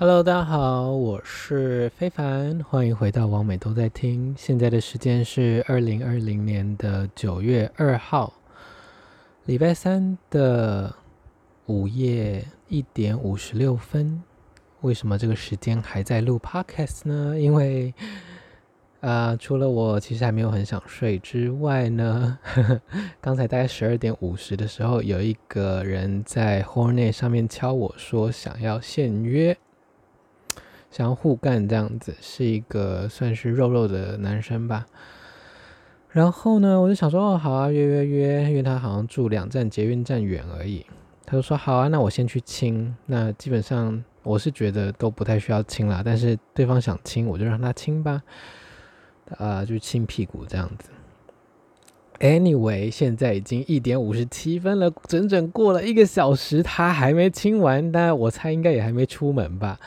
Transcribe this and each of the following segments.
Hello，大家好，我是非凡，欢迎回到王美都在听。现在的时间是二零二零年的九月二号，礼拜三的午夜一点五十六分。为什么这个时间还在录 Podcast 呢？因为啊、除了我其实还没有很想睡之外呢，呵 呵刚才大概十二点五十的时候，有一个人在 Hornet 上面敲我说想要现约。想要互干这样子，是一个算是肉肉的男生吧。然后呢，我就想说，哦，好啊，约约约，因为他好像住两站捷运站远而已。他就说，好啊，那我先去亲。那基本上我是觉得都不太需要亲啦，但是对方想亲，我就让他亲吧。啊、就亲屁股这样子。Anyway，现在已经一点五十七分了，整整过了一个小时，他还没亲完，但我猜应该也还没出门吧。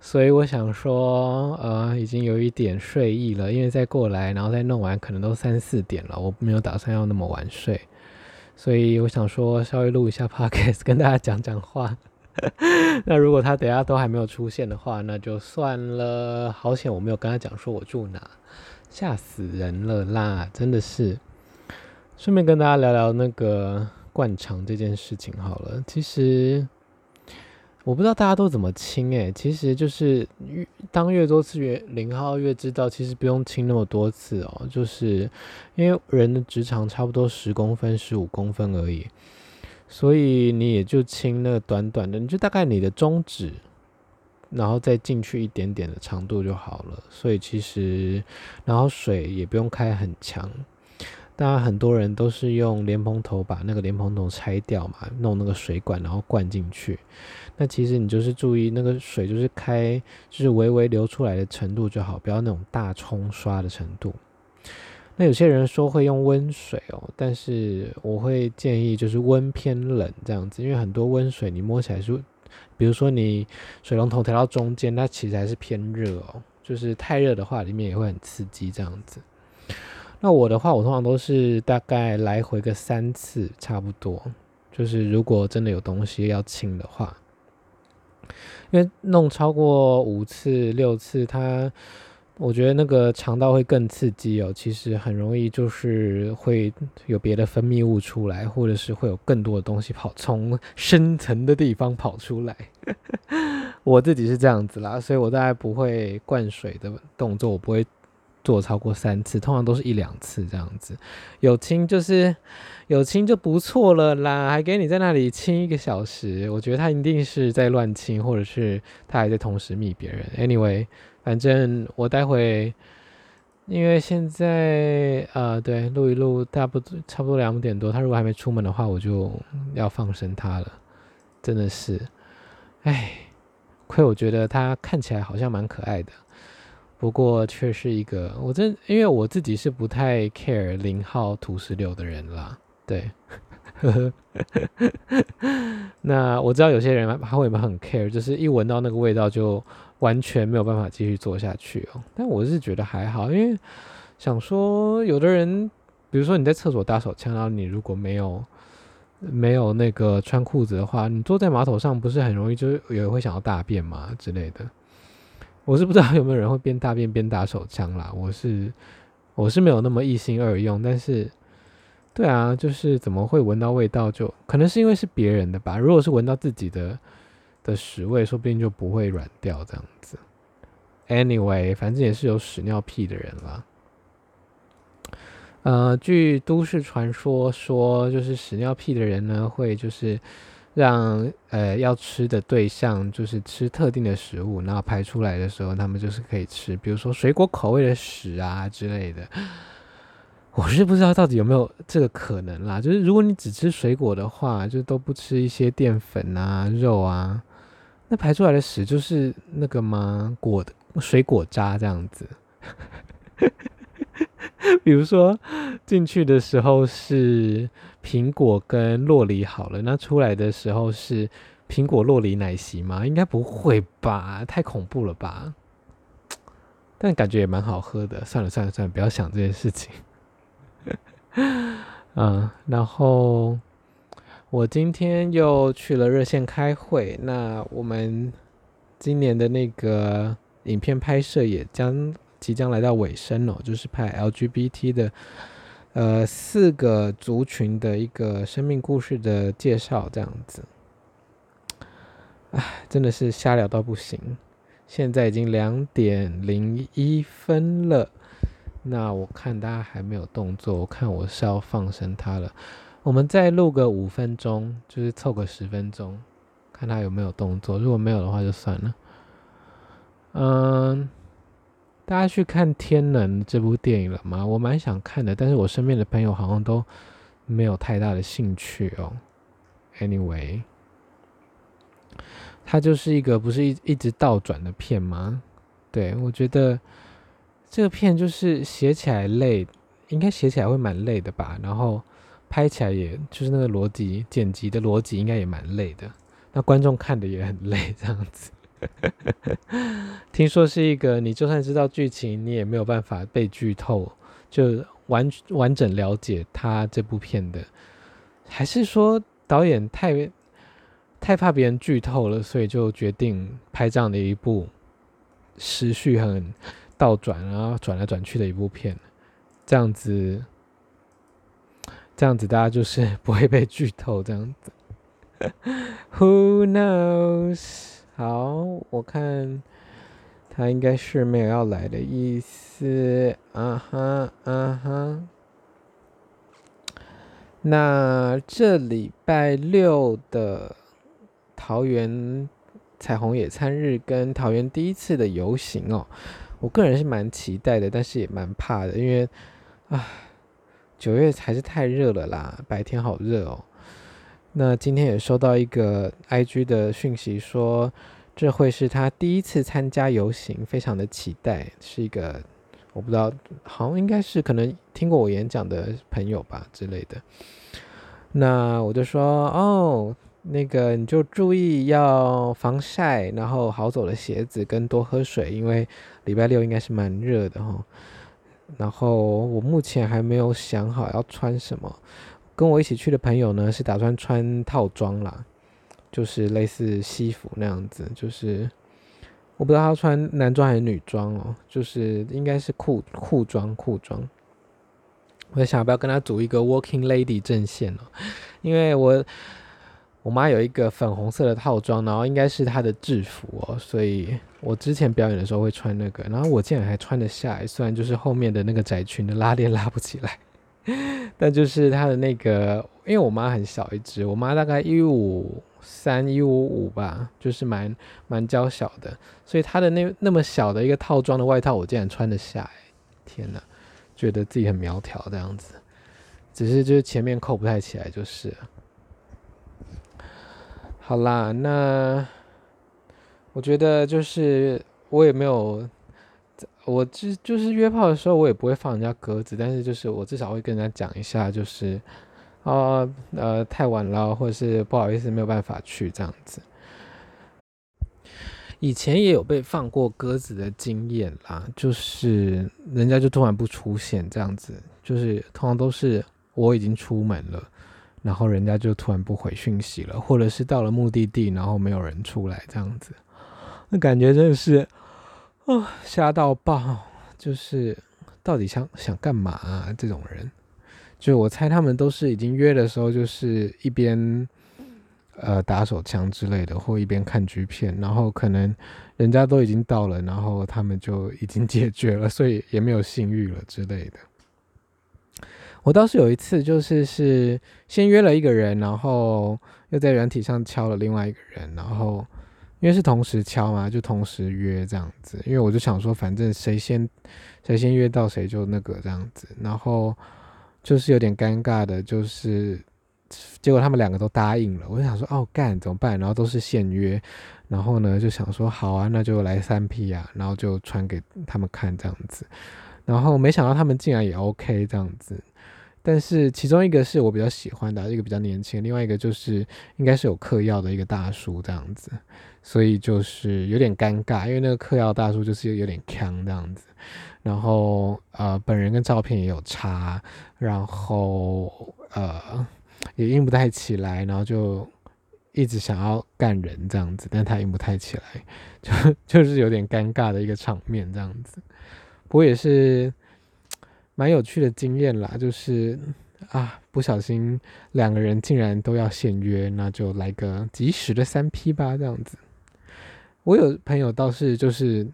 所以我想说，呃，已经有一点睡意了，因为再过来，然后再弄完，可能都三四点了。我没有打算要那么晚睡，所以我想说，稍微录一下 podcast，跟大家讲讲话。那如果他等下都还没有出现的话，那就算了。好险我没有跟他讲说我住哪，吓死人了啦！真的是。顺便跟大家聊聊那个灌肠这件事情好了，其实。我不知道大家都怎么亲诶、其实就是越当越多次越零号越知道，其实不用亲那么多次哦，就是因为人的直肠差不多十公分、十五公分而已，所以你也就亲那个短短的，你就大概你的中指，然后再进去一点点的长度就好了。所以其实，然后水也不用开很强。当然，很多人都是用莲蓬头把那个莲蓬头拆掉嘛，弄那个水管，然后灌进去。那其实你就是注意那个水就是开，就是微微流出来的程度就好，不要那种大冲刷的程度。那有些人说会用温水哦，但是我会建议就是温偏冷这样子，因为很多温水你摸起来是，比如说你水龙头调到中间，它其实还是偏热哦，就是太热的话里面也会很刺激这样子。那我的话，我通常都是大概来回个三次，差不多。就是如果真的有东西要清的话，因为弄超过五次、六次，它我觉得那个肠道会更刺激哦。其实很容易就是会有别的分泌物出来，或者是会有更多的东西跑从深层的地方跑出来。我自己是这样子啦，所以我大概不会灌水的动作，我不会。做超过三次，通常都是一两次这样子。有亲就是有亲就不错了啦，还给你在那里亲一个小时，我觉得他一定是在乱亲，或者是他还在同时密别人。Anyway，反正我待会因为现在呃对录一录，差不差不多两点多，他如果还没出门的话，我就要放生他了。真的是，哎，亏我觉得他看起来好像蛮可爱的。不过却是一个，我真因为我自己是不太 care 零号土石流的人啦，对，那我知道有些人他会很 care，就是一闻到那个味道就完全没有办法继续做下去哦。但我是觉得还好，因为想说有的人，比如说你在厕所打手枪，然后你如果没有没有那个穿裤子的话，你坐在马桶上不是很容易就也会想要大便嘛之类的。我是不知道有没有人会边大便边打手枪啦，我是我是没有那么一心二用，但是对啊，就是怎么会闻到味道就可能是因为是别人的吧？如果是闻到自己的的屎味，说不定就不会软掉这样子。Anyway，反正也是有屎尿屁的人啦。呃，据都市传说说，就是屎尿屁的人呢，会就是。让呃要吃的对象就是吃特定的食物，然后排出来的时候，他们就是可以吃，比如说水果口味的屎啊之类的。我是不知道到底有没有这个可能啦。就是如果你只吃水果的话，就都不吃一些淀粉啊、肉啊，那排出来的屎就是那个吗？果的水果渣这样子。比如说进去的时候是苹果跟洛梨好了，那出来的时候是苹果洛梨奶昔吗？应该不会吧，太恐怖了吧？但感觉也蛮好喝的。算了算了算了，不要想这件事情。嗯，然后我今天又去了热线开会，那我们。今年的那个影片拍摄也将即将来到尾声哦，就是拍 LGBT 的呃四个族群的一个生命故事的介绍，这样子。唉，真的是瞎聊到不行。现在已经两点零一分了，那我看大家还没有动作，我看我是要放生他了。我们再录个五分钟，就是凑个十分钟，看他有没有动作。如果没有的话，就算了。嗯，大家去看《天能》这部电影了吗？我蛮想看的，但是我身边的朋友好像都没有太大的兴趣哦。Anyway，它就是一个不是一一直倒转的片吗？对，我觉得这个片就是写起来累，应该写起来会蛮累的吧。然后。拍起来也就是那个逻辑剪辑的逻辑应该也蛮累的，那观众看的也很累这样子。听说是一个你就算知道剧情，你也没有办法被剧透，就完完整了解他这部片的，还是说导演太太怕别人剧透了，所以就决定拍这样的一部时序很倒转，然后转来转去的一部片，这样子。这样子大家就是不会被剧透，这样子。Who knows？好，我看他应该是没有要来的意思。啊哈，啊哈。那这礼拜六的桃园彩虹野餐日跟桃园第一次的游行哦，我个人是蛮期待的，但是也蛮怕的，因为啊。九月还是太热了啦，白天好热哦。那今天也收到一个 IG 的讯息说，这会是他第一次参加游行，非常的期待。是一个我不知道，好像应该是可能听过我演讲的朋友吧之类的。那我就说哦，那个你就注意要防晒，然后好走的鞋子跟多喝水，因为礼拜六应该是蛮热的哈。然后我目前还没有想好要穿什么。跟我一起去的朋友呢，是打算穿套装啦，就是类似西服那样子。就是我不知道他穿男装还是女装哦，就是应该是裤裤装裤装。我在想要不要跟他组一个 Working Lady 阵线哦，因为我。我妈有一个粉红色的套装，然后应该是她的制服哦，所以我之前表演的时候会穿那个，然后我竟然还穿得下来，虽然就是后面的那个窄裙的拉链拉不起来，但就是她的那个，因为我妈很小一只，我妈大概一五三一五五吧，就是蛮蛮娇小的，所以她的那那么小的一个套装的外套，我竟然穿得下来，天哪，觉得自己很苗条这样子，只是就是前面扣不太起来就是。好啦，那我觉得就是我也没有，我就就是约炮的时候，我也不会放人家鸽子，但是就是我至少会跟人家讲一下，就是啊呃太晚了，或者是不好意思没有办法去这样子。以前也有被放过鸽子的经验啦，就是人家就突然不出现这样子，就是通常都是我已经出门了。然后人家就突然不回讯息了，或者是到了目的地，然后没有人出来这样子，那感觉真的是，哦，吓到爆！就是到底想想干嘛？这种人，就我猜他们都是已经约的时候，就是一边呃打手枪之类的，或一边看 G 片，然后可能人家都已经到了，然后他们就已经解决了，所以也没有性欲了之类的。我倒是有一次，就是是先约了一个人，然后又在软体上敲了另外一个人，然后因为是同时敲嘛，就同时约这样子。因为我就想说，反正谁先谁先约到谁就那个这样子。然后就是有点尴尬的，就是结果他们两个都答应了。我就想说，哦，干怎么办？然后都是现约，然后呢就想说，好啊，那就来三 P 啊，然后就传给他们看这样子。然后没想到他们竟然也 OK 这样子。但是其中一个是我比较喜欢的，一个比较年轻，另外一个就是应该是有嗑药的一个大叔这样子，所以就是有点尴尬，因为那个嗑药大叔就是有点锵这样子，然后呃本人跟照片也有差，然后呃也硬不太起来，然后就一直想要干人这样子，但他硬不太起来，就就是有点尴尬的一个场面这样子。不过也是蛮有趣的经验啦，就是啊，不小心两个人竟然都要现约，那就来个即时的三 P 吧，这样子。我有朋友倒是就是。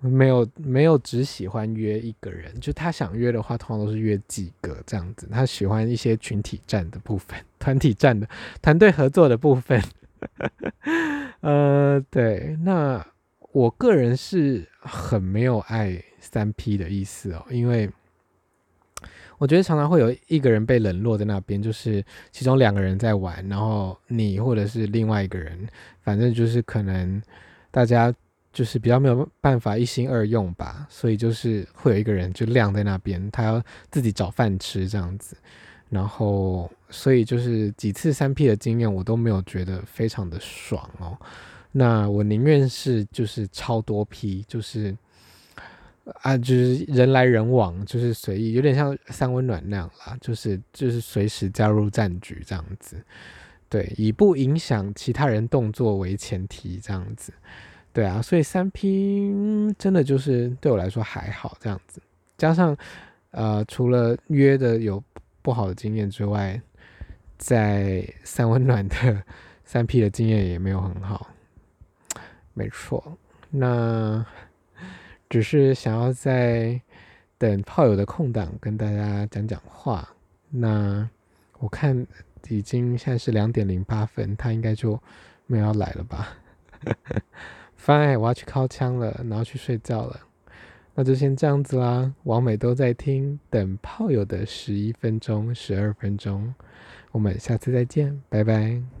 没有没有只喜欢约一个人，就他想约的话，通常都是约几个这样子。他喜欢一些群体战的部分，团体战的团队合作的部分。呃，对，那我个人是很没有爱三 P 的意思哦，因为我觉得常常会有一个人被冷落在那边，就是其中两个人在玩，然后你或者是另外一个人，反正就是可能大家。就是比较没有办法一心二用吧，所以就是会有一个人就晾在那边，他要自己找饭吃这样子，然后所以就是几次三 P 的经验，我都没有觉得非常的爽哦。那我宁愿是就是超多 P，就是啊，就是人来人往，就是随意，有点像三温暖那样啦，就是就是随时加入战局这样子，对，以不影响其他人动作为前提这样子。对啊，所以三 P 真的就是对我来说还好这样子，加上呃，除了约的有不好的经验之外，在三温暖的三 P 的经验也没有很好。没错，那只是想要在等炮友的空档跟大家讲讲话。那我看已经现在是两点零八分，他应该就没有要来了吧？Fine，我要去尻枪了，然后去睡觉了，那就先这样子啦。王美都在听，等炮友的十一分钟、十二分钟，我们下次再见，拜拜。